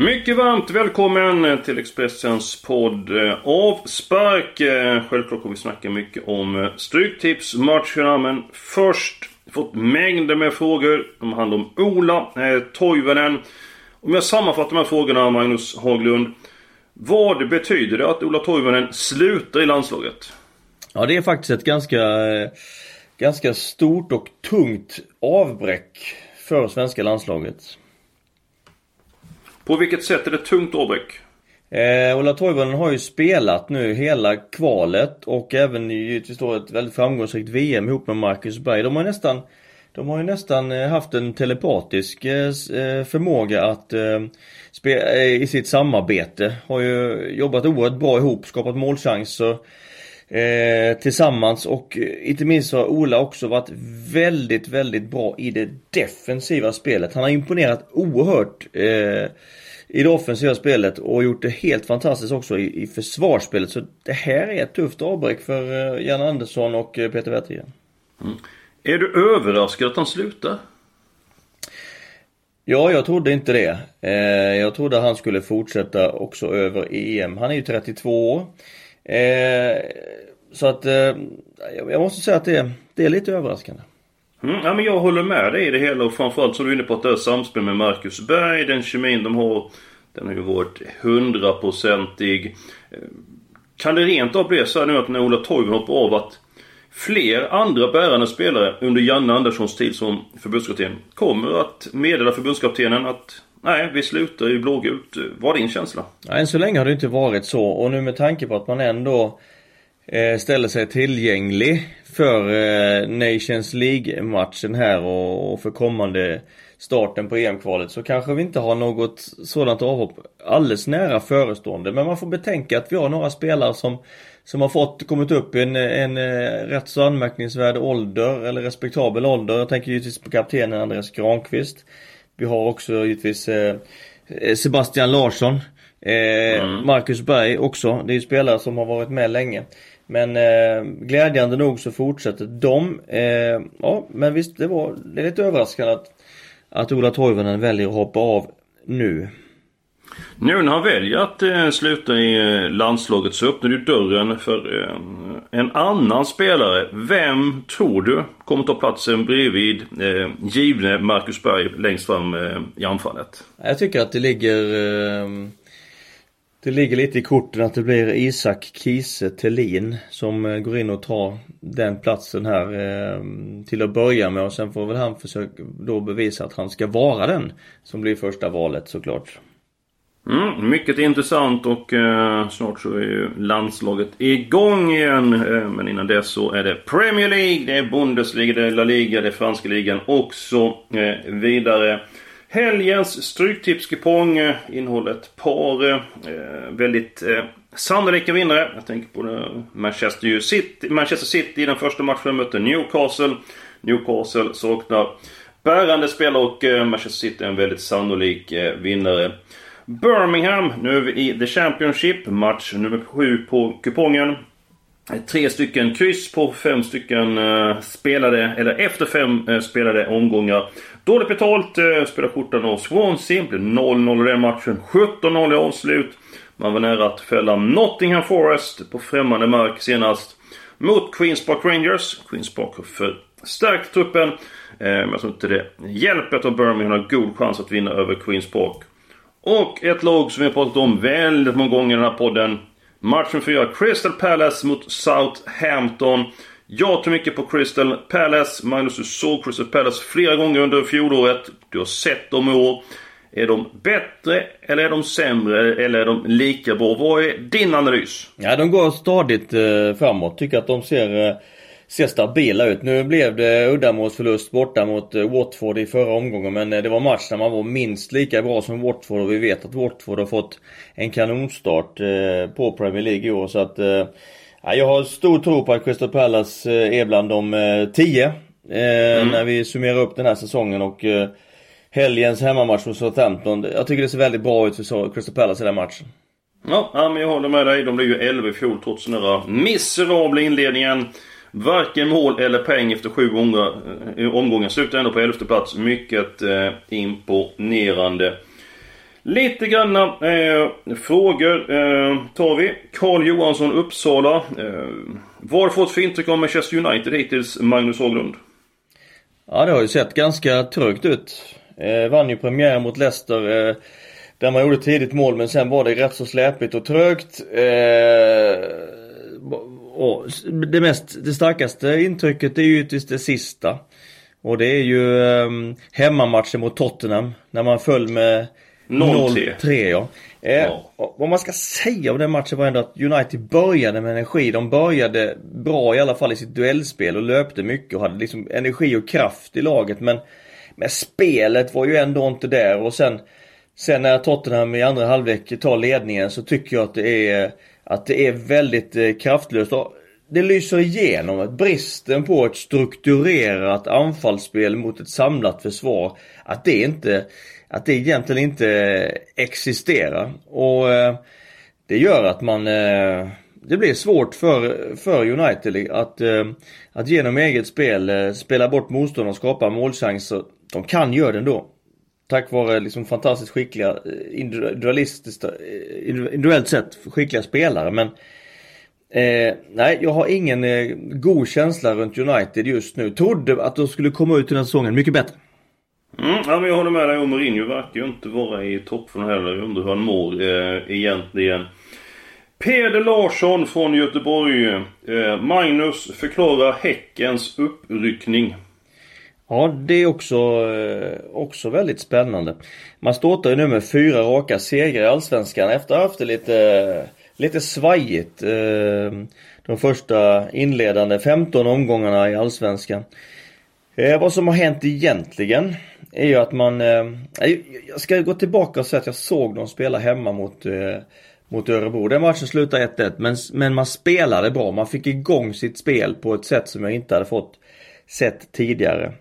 Mycket varmt välkommen till Expressens podd eh, Avspark. Eh, självklart kommer vi snacka mycket om eh, Stryktips matcherna men först fått mängder med frågor. De handlar om Ola eh, Toivonen. Om jag sammanfattar de här frågorna Magnus Haglund. Vad betyder det att Ola Toivonen slutar i landslaget? Ja det är faktiskt ett ganska, ganska stort och tungt avbräck för svenska landslaget. På vilket sätt är det tungt Åbäck? Eh, Ola Toivonen har ju spelat nu hela kvalet och även givetvis då ett väldigt framgångsrikt VM ihop med Marcus Berg. De har nästan de har ju nästan eh, haft en telepatisk eh, eh, förmåga att i sitt samarbete. Har ju jobbat oerhört bra ihop, skapat målchanser tillsammans och inte minst har Ola också varit väldigt, väldigt bra i det defensiva spelet. Han har imponerat oerhört i det offensiva spelet och gjort det helt fantastiskt också i, i försvarsspelet. Så det här är ett tufft avbräck för uh, Jan Andersson och Peter Wettergren. Mm. Är du överraskad att han slutar? Ja, jag trodde inte det. Eh, jag trodde han skulle fortsätta också över EM. Han är ju 32 år. Eh, så att eh, jag måste säga att det, det är lite överraskande. Mm, ja, men jag håller med dig i det hela och framförallt som du är inne på att det är samspel med Marcus Berg. Den kemin de har, den har ju varit hundraprocentig. Eh, kan det rent av bli så här nu att när Ola Toivonen hoppar av att fler andra bärande spelare under Janne Anderssons tid som förbundskapten kommer att meddela förbundskaptenen att Nej, vi slutar i blågult. Vad är din känsla? Ja, än så länge har det inte varit så och nu med tanke på att man ändå eh, ställer sig tillgänglig för eh, Nations League-matchen här och, för kommande starten på EM-kvalet så kanske vi inte har något sådant avhopp alldeles nära förestående. Men man får betänka att vi har några spelare som som har fått, kommit upp i en, en eh, rätt så anmärkningsvärd ålder, eller respektabel ålder. Jag tänker givetvis på kaptenen Andreas Granqvist. Vi har också givetvis eh, Sebastian Larsson. Eh, mm. Marcus Berg också. Det är ju spelare som har varit med länge. Men eh, glädjande nog så fortsätter de. Eh, ja, men visst det var det är lite överraskande att, att Ola Toivonen väljer att hoppa av nu. Nu när han väljer att eh, sluta i eh, landslaget så öppnar du dörren för eh, en annan spelare. Vem tror du kommer ta platsen bredvid eh, givne Marcus Berg längst fram eh, i anfallet? Jag tycker att det ligger ehm, Det ligger lite i korten att det blir Isak Kiese Thelin som eh, går in och tar den platsen här eh, till att börja med och sen får väl han försöka då bevisa att han ska vara den som blir första valet såklart. Mm, mycket intressant och eh, snart så är ju landslaget igång igen. Eh, men innan dess så är det Premier League, det är Bundesliga, det är La Liga, det är franska ligan och så eh, vidare. Helgens Stryktipskupong eh, innehåller ett par eh, väldigt eh, sannolika vinnare. Jag tänker på eh, Manchester City, Manchester City i den första matchen mötte Newcastle. Newcastle saknar bärande spelare och eh, Manchester City är en väldigt sannolik eh, vinnare. Birmingham. Nu är vi i The Championship. Match nummer 7 på kupongen. Tre stycken kryss på fem stycken eh, spelade, eller efter fem eh, spelade omgångar. Dåligt betalt, eh, spelar skjortan av Swansea. Blev 0-0 i den matchen. 17-0 i avslut. Man var nära att fälla Nottingham Forest på främmande mark senast. Mot Queens Park Rangers. Queens Park har förstärkt truppen. Eh, men jag tror inte det hjälper att Birmingham har god chans att vinna över Queens Park. Och ett lag som vi har pratat om väldigt många gånger i den här podden. Matchen 4, Crystal Palace mot Southampton. Jag tror mycket på Crystal Palace. Magnus, du såg Crystal Palace flera gånger under fjolåret. Du har sett dem i år. Är de bättre eller är de sämre eller är de lika bra? Vad är din analys? Ja, de går stadigt eh, framåt. Tycker att de ser, eh, ser stabila ut. Nu blev det uddamålsförlust borta mot eh, Watford i förra omgången. Men eh, det var match där man var minst lika bra som Watford och vi vet att Watford har fått en kanonstart eh, på Premier League i år. Så att ja, jag har stor tro på att Crystal Palace är bland de eh, tio. Eh, När vi summerar upp den här säsongen och helgens hemmamatch mot Southampton. Jag tycker det ser väldigt bra ut för Crystal Palace i den matchen. Ja, ja, men jag håller med dig. De blev ju 11 i fjol trots den där miserabla inledningen. Varken mål eller poäng efter sju eh, omgångar. Slutar ändå på elfte plats. Mycket eh, imponerande. Lite granna eh, frågor eh, tar vi. Karl Johansson, Uppsala. Eh, vad har du fått för intryck av Manchester United hittills, Magnus Haglund? Ja, det har ju sett ganska trögt ut. Eh, vann ju premiären mot Leicester. Eh, där man gjorde tidigt mål men sen var det rätt så släpigt och trögt. Eh, och det mest, det starkaste intrycket är ju det sista. Och det är ju eh, hemmamatchen mot Tottenham. När man föll med 0-3. 0-3 ja. Eh, Ja. Vad man ska säga om den matchen var ändå att United började med energi. De började bra i alla fall i sitt duellspel och löpte mycket och hade liksom energi och kraft i laget. Men, men spelet var ju ändå inte där och sen Sen när Tottenham i andra halvlek tar ledningen så tycker jag att det är att det är väldigt eh, kraftlöst. Och det lyser igenom att bristen på ett strukturerat anfallsspel mot ett samlat försvar. Att det inte Att det egentligen inte eh, existerar. Och eh, det gör att man det blir svårt för, för United att, att genom eget spel spela bort motståndare och skapa målchanser. De kan göra det ändå. Tack vare liksom fantastiskt skickliga, eh, individualistiskt, eh, individuellt sett skickliga spelare. Men eh, nej, jag har ingen eh, god känsla runt United just nu. Trodde att de skulle komma ut i den här säsongen mycket bättre. Mm, ja, men jag håller med dig. Och Mourinho verkar ju inte vara i toppform heller. Jag undrar hur han mår eh, egentligen. Peder Larsson från Göteborg. Eh, Magnus förklarar Häckens uppryckning. Ja, det är också, eh, också väldigt spännande. Man startar ju nu med fyra raka segrar i Allsvenskan efter att ha haft det lite, lite svajigt. Eh, de första inledande 15 omgångarna i Allsvenskan. Eh, vad som har hänt egentligen är ju att man... Jag ska gå tillbaka och säga att jag såg dem spela hemma mot, mot Örebro. Den matchen slutade 1-1 men, men man spelade bra. Man fick igång sitt spel på ett sätt som jag inte hade fått sett tidigare.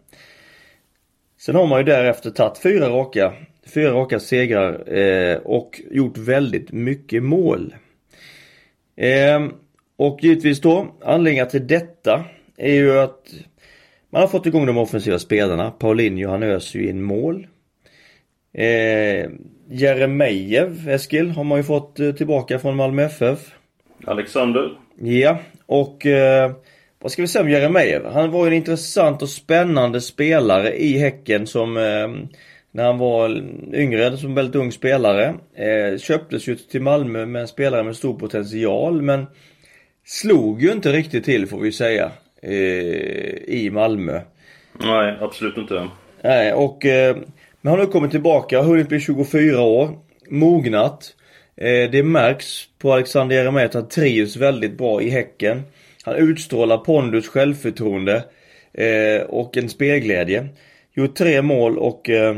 Sen har man ju därefter tagit fyra raka, fyra raka segrar eh, och gjort väldigt mycket mål. Eh, och givetvis då, anledningar till detta är ju att man har fått igång de offensiva spelarna. Paulinho han öser ju in mål. Eh, Jeremejeff, Eskil, har man ju fått eh, tillbaka från Malmö FF. Alexander. Ja, och eh, vad ska vi säga om Jeremejeff? Han var ju en intressant och spännande spelare i Häcken som eh, när han var yngre, som väldigt ung spelare. Eh, köptes ju till Malmö med en spelare med stor potential men slog ju inte riktigt till får vi säga eh, i Malmö. Nej, absolut inte. Nej, och eh, men han har nu kommit tillbaka, hunnit bli 24 år, mognat. Eh, det märks på Alexander Jeremejeff att han trivs väldigt bra i Häcken. Han utstrålar pondus, självförtroende eh, och en spelglädje. Gjort tre mål och, eh,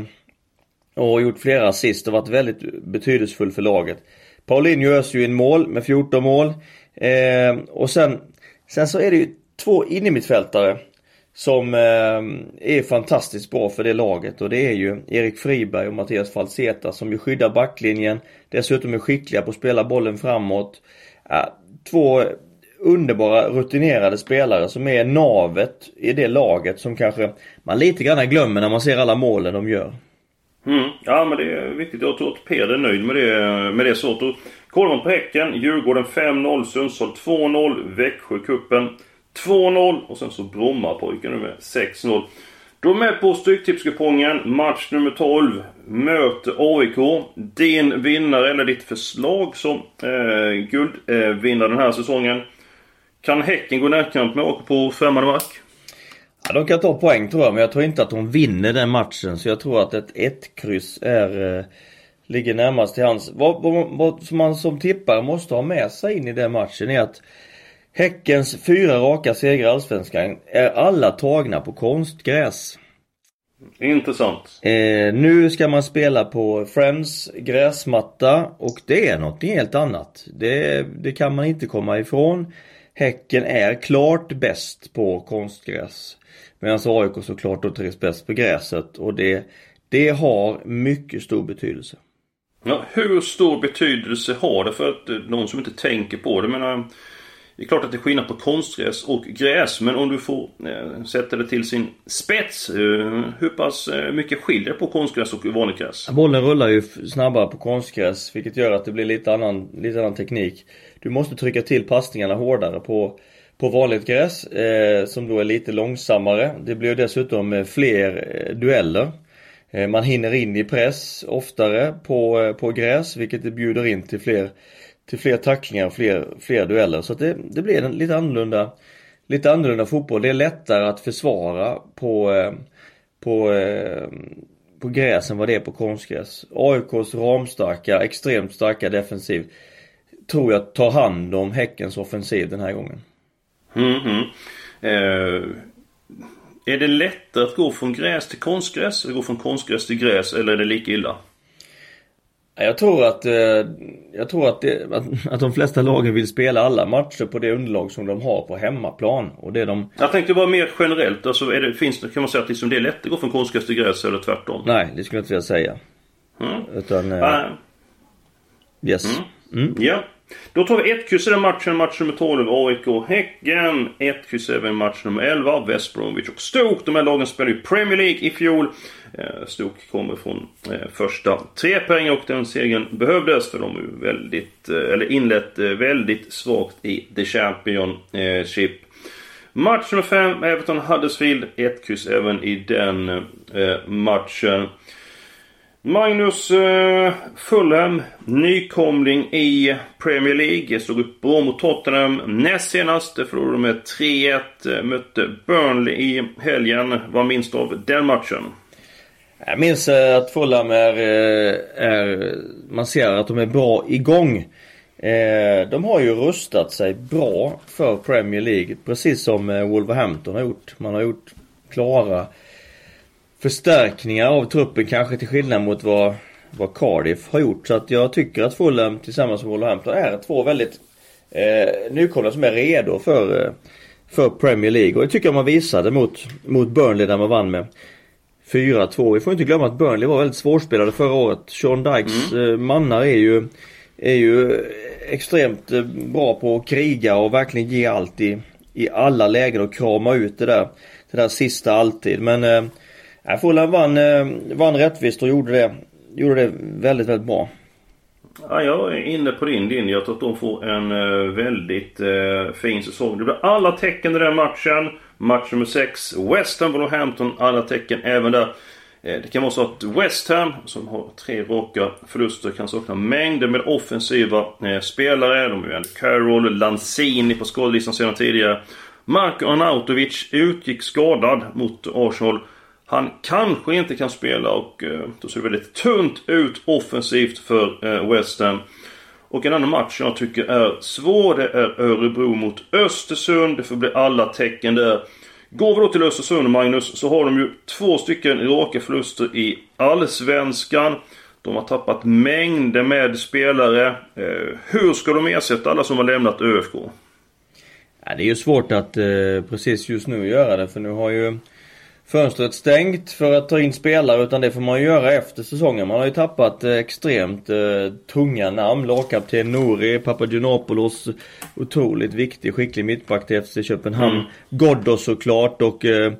och gjort flera assist och varit väldigt betydelsefull för laget. Paulinho öser ju in mål med 14 mål. Eh, och sen, sen så är det ju två innermittfältare som eh, är fantastiskt bra för det laget och det är ju Erik Friberg och Mattias Falseta som ju skyddar backlinjen. Dessutom är skickliga på att spela bollen framåt. Eh, två underbara rutinerade spelare som är navet i det laget som kanske man lite grann glömmer när man ser alla målen de gör. Mm. Ja men det är viktigt. Jag tror att Peder är nöjd med det, med det svaret. Kollar man på Häcken. Djurgården 5-0. Sundsvall 2-0. Växjökuppen 2-0. Och sen så Brommapojken nu med 6-0. Då är med på Stryktipskupongen. Match nummer 12. Möter AIK. Din vinnare, eller ditt förslag som eh, guldvinnare eh, den här säsongen. Kan Häcken gå närkamp med AIK på främmande mark? Ja, de kan ta poäng tror jag, men jag tror inte att de vinner den matchen. Så jag tror att ett 1-kryss är... Eh, ligger närmast till hans. Vad, vad, vad som man som tippare måste ha med sig in i den matchen är att Häckens fyra raka segrar i Allsvenskan är alla tagna på konstgräs. Intressant. Eh, nu ska man spela på Friends gräsmatta och det är något helt annat. Det, det kan man inte komma ifrån. Häcken är klart bäst på konstgräs. Medan AIK såklart då trivs bäst på gräset och det, det har mycket stor betydelse. Ja, hur stor betydelse har det för att eh, någon som inte tänker på det? menar, eh, det är klart att det är skillnad på konstgräs och gräs men om du får eh, sätta det till sin spets. Eh, hur pass eh, mycket skiljer på konstgräs och vanligt gräs? Bollen rullar ju snabbare på konstgräs vilket gör att det blir lite annan, lite annan teknik. Du måste trycka till passningarna hårdare på, på vanligt gräs eh, som då är lite långsammare. Det blir dessutom eh, fler eh, dueller. Eh, man hinner in i press oftare på, eh, på gräs vilket det bjuder in till fler till fler tacklingar och fler, fler dueller. Så det, det blir en lite annorlunda, lite annorlunda fotboll. Det är lättare att försvara på, eh, på, eh, på gräs än vad det är på konstgräs. AIKs ramstarka, extremt starka defensiv tror jag tar hand om Häckens offensiv den här gången. Mm -hmm. eh, är det lättare att gå från gräs till konstgräs? Eller gå från konstgräs till gräs? Eller är det lika illa? Jag tror att, eh, jag tror att, det, att, att de flesta lagen vill spela alla matcher på det underlag som de har på hemmaplan. Och det de... Jag tänkte bara mer generellt. Alltså det, finns det, kan man säga att liksom det är lätt att gå från konstgräs till gräs eller tvärtom? Nej, det skulle jag inte vilja säga. Mm. Utan... Äh. Yes. Mm. Mm. Ja. Då tar vi ett kryss i den matchen, match nummer 12, AIK Häcken. Ett kryss även match nummer 11, West Bromwich och Stoke. De här lagen spelade ju Premier League i fjol. Eh, Stoke kommer från eh, första tre poäng och den segern behövdes för de är väldigt, eh, eller inlett väldigt svagt i The Championship. Match nummer 5, Everton Huddersfield. Ett kryss även i den matchen. Magnus eh, Fulham, nykomling i Premier League. Slog upp bra mot Tottenham näst senast. Förlorade med 3-1. Eh, mötte Burnley i helgen. Vad minns du av den matchen? Jag minns eh, att Fulham är, eh, är... Man ser att de är bra igång. Eh, de har ju rustat sig bra för Premier League. Precis som eh, Wolverhampton har gjort. Man har gjort klara förstärkningar av truppen kanske till skillnad mot vad, vad Cardiff har gjort. Så att jag tycker att Fulham tillsammans med Wolverhampton är två väldigt eh, nykomlingar som är redo för, eh, för Premier League. Och det tycker jag man visade mot, mot Burnley där man vann med 4-2. Vi får inte glömma att Burnley var väldigt svårspelade förra året. Sean Dykes mm. eh, mannar är ju, är ju extremt eh, bra på att kriga och verkligen ge allt i, i alla lägen och krama ut det där, det där sista alltid. Men eh, Ja, Fulham vann, eh, vann rättvist och gjorde det, gjorde det väldigt, väldigt bra. Ja, jag är inne på din linje. Jag tror att de får en eh, väldigt eh, fin säsong. Det blir alla tecken i den matchen. Match nummer 6. West Ham Wolverhampton. Alla tecken även där. Eh, det kan vara så att West Ham, som har tre raka förluster, kan sakna mängder med offensiva eh, spelare. De har ju Carroll, Lanzini på skadelistan sedan tidigare. Marko Arnautovic utgick skadad mot Arsenal han kanske inte kan spela och eh, då ser det väldigt tunt ut offensivt för Western. West Ham. Och en annan match jag tycker är svår det är Örebro mot Östersund. Det får bli alla tecken där. Går vi då till Östersund Magnus så har de ju två stycken raka förluster i Allsvenskan. De har tappat mängder med spelare. Eh, hur ska de ersätta alla som har lämnat ÖFK? Ja, det är ju svårt att eh, precis just nu göra det för nu har ju fönstret stängt för att ta in spelare utan det får man göra efter säsongen. Man har ju tappat eh, extremt eh, tunga namn. Lagkapten Nouri, Papagiannopoulos, otroligt viktig, skicklig mittback till FC Köpenhamn. Mm. Ghoddos såklart och, eh,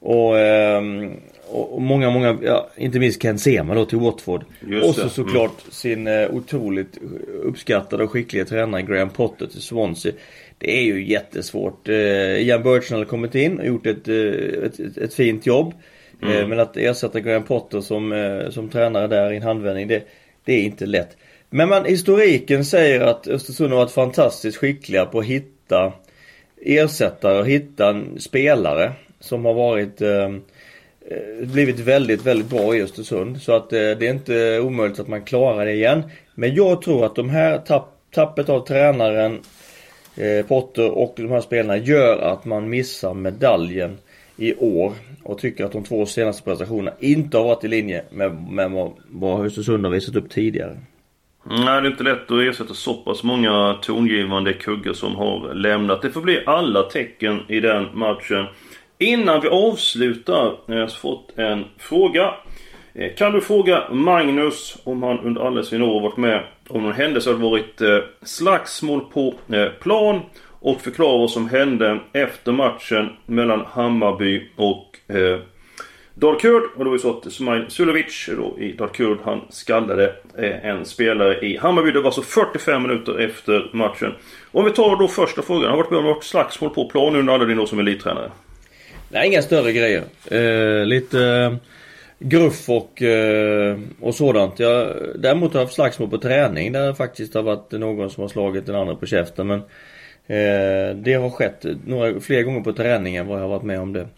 och, ehm, och, många, många, ja, inte minst Ken Sema då till Watford. Just och så mm. såklart mm. sin eh, otroligt uppskattade och skickliga tränare Graham Potter till Swansea. Det är ju jättesvårt. Eh, Ian Birchnell har kommit in och gjort ett, eh, ett, ett, ett fint jobb. Eh, mm. Men att ersätta Graham Potter som, som tränare där i en handvändning, det, det är inte lätt. Men man, historiken säger att Östersund har varit fantastiskt skickliga på att hitta ersättare och hitta spelare. som har varit eh, blivit väldigt, väldigt bra i Östersund. Så att eh, det är inte omöjligt att man klarar det igen. Men jag tror att de här tapp, tappet av tränaren eh, Eh, Potter och de här spelarna gör att man missar medaljen i år. Och tycker att de två senaste prestationerna inte har varit i linje med, med vad Östersund har visat upp tidigare. Nej, det är inte lätt att ersätta så pass många tongivande kuggar som har lämnat. Det får bli alla tecken i den matchen. Innan vi avslutar jag har jag fått en fråga. Eh, kan du fråga Magnus om han under alla sina år varit med om någon händelse har varit eh, slagsmål på eh, plan och förklara vad som hände efter matchen mellan Hammarby och eh, Dalkurd och det var ju så att Smail Sulovic då i Dalkurd han skallade eh, en spelare i Hammarby. Det var alltså 45 minuter efter matchen. Om vi tar då första frågan. Har varit med om något slagsmål på plan under alla dina år som elittränare? Nej, inga större grejer. Eh, lite eh, gruff och, eh, och sådant. Jag, däremot har jag haft slagsmål på träning där det faktiskt har varit någon som har slagit den andra på käften. Men eh, det har skett några, fler gånger på träningen vad jag har varit med om det.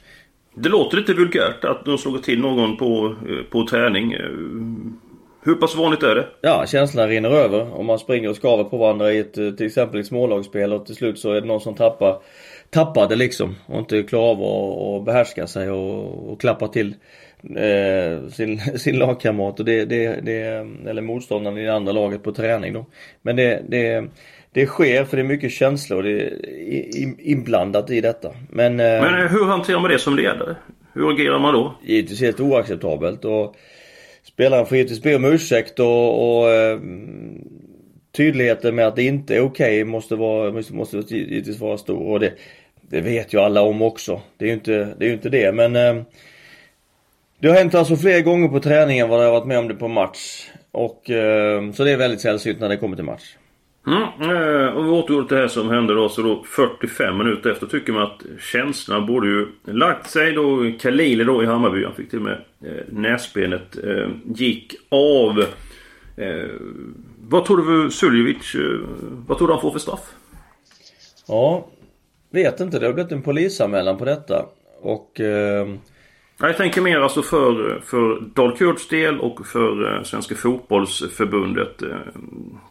Det låter lite vulgärt att du har slagit till någon på, eh, på träning. Eh, hur pass vanligt är det? Ja, känslan rinner över. Om man springer och skaver på varandra i ett till exempel ett smålagsspel och till slut så är det någon som tappar tappade liksom och inte klarade av att behärska sig och, och klappa till eh, sin, sin lagkamrat och det, det, det, eller motståndaren i det andra laget på träning då. Men det, det, det sker för det är mycket känslor det är inblandat i detta. Men, eh, Men eh, hur hanterar man det som ledare? Hur agerar man då? Givetvis helt oacceptabelt och spelaren får givetvis be om ursäkt och, och eh, tydligheten med att det inte är okej okay måste, vara, måste, måste givetvis vara stor. Och det, det vet ju alla om också. Det är ju inte det, är inte det. men eh, det har hänt alltså fler gånger på träningen vad jag har varit med om det på match. Och eh, så det är väldigt sällsynt när det kommer till match. Mm, eh, om vi återgår till det här som hände då, så då 45 minuter efter tycker man att känslan borde ju lagt sig då. Kalili då i Hammarby, han fick till och med eh, näsbenet eh, gick av. Eh, vad tror du Suljevic, eh, vad tror du han får för straff? Ja, Vet inte, det har blivit en polisanmälan på detta. Och... Jag tänker mer alltså för, för Dalkurds del och för eh, Svenska Fotbollsförbundet. Eh,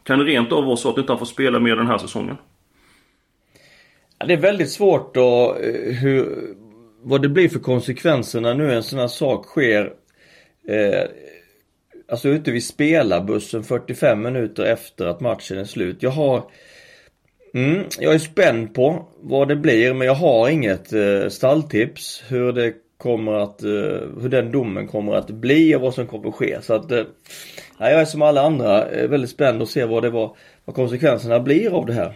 kan det rent av vara så att du inte får spela mer den här säsongen? Ja, det är väldigt svårt att eh, hur, vad det blir för konsekvenser när nu en sån här sak sker. Eh, alltså ute vid spelarbussen 45 minuter efter att matchen är slut. Jag har Mm, jag är spänd på vad det blir men jag har inget eh, stalltips hur det kommer att, eh, hur den domen kommer att bli och vad som kommer att ske. Så att, eh, ja, jag är som alla andra eh, väldigt spänd att se vad det var, vad konsekvenserna blir av det här.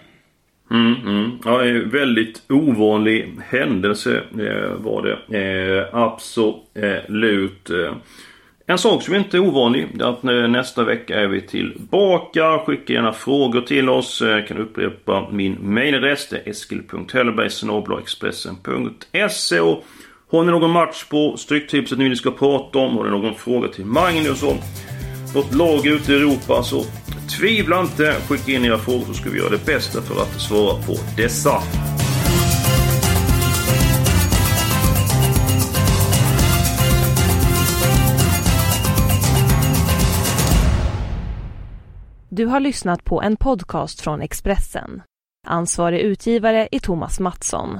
Mm, mm. Ja, väldigt ovanlig händelse eh, var det. Eh, absolut. En sak som inte är ovanlig är att nästa vecka är vi tillbaka. Skicka gärna frågor till oss. Jag kan upprepa min mejladress. Det är eskil.hellberg.expressen.se har ni någon match på Stryktipset ni ska prata om? Har ni någon fråga till Magnus om något lag ute i Europa? Så tvivla inte. Skicka in era frågor så ska vi göra det bästa för att svara på dessa. Du har lyssnat på en podcast från Expressen. Ansvarig utgivare är Thomas Mattsson.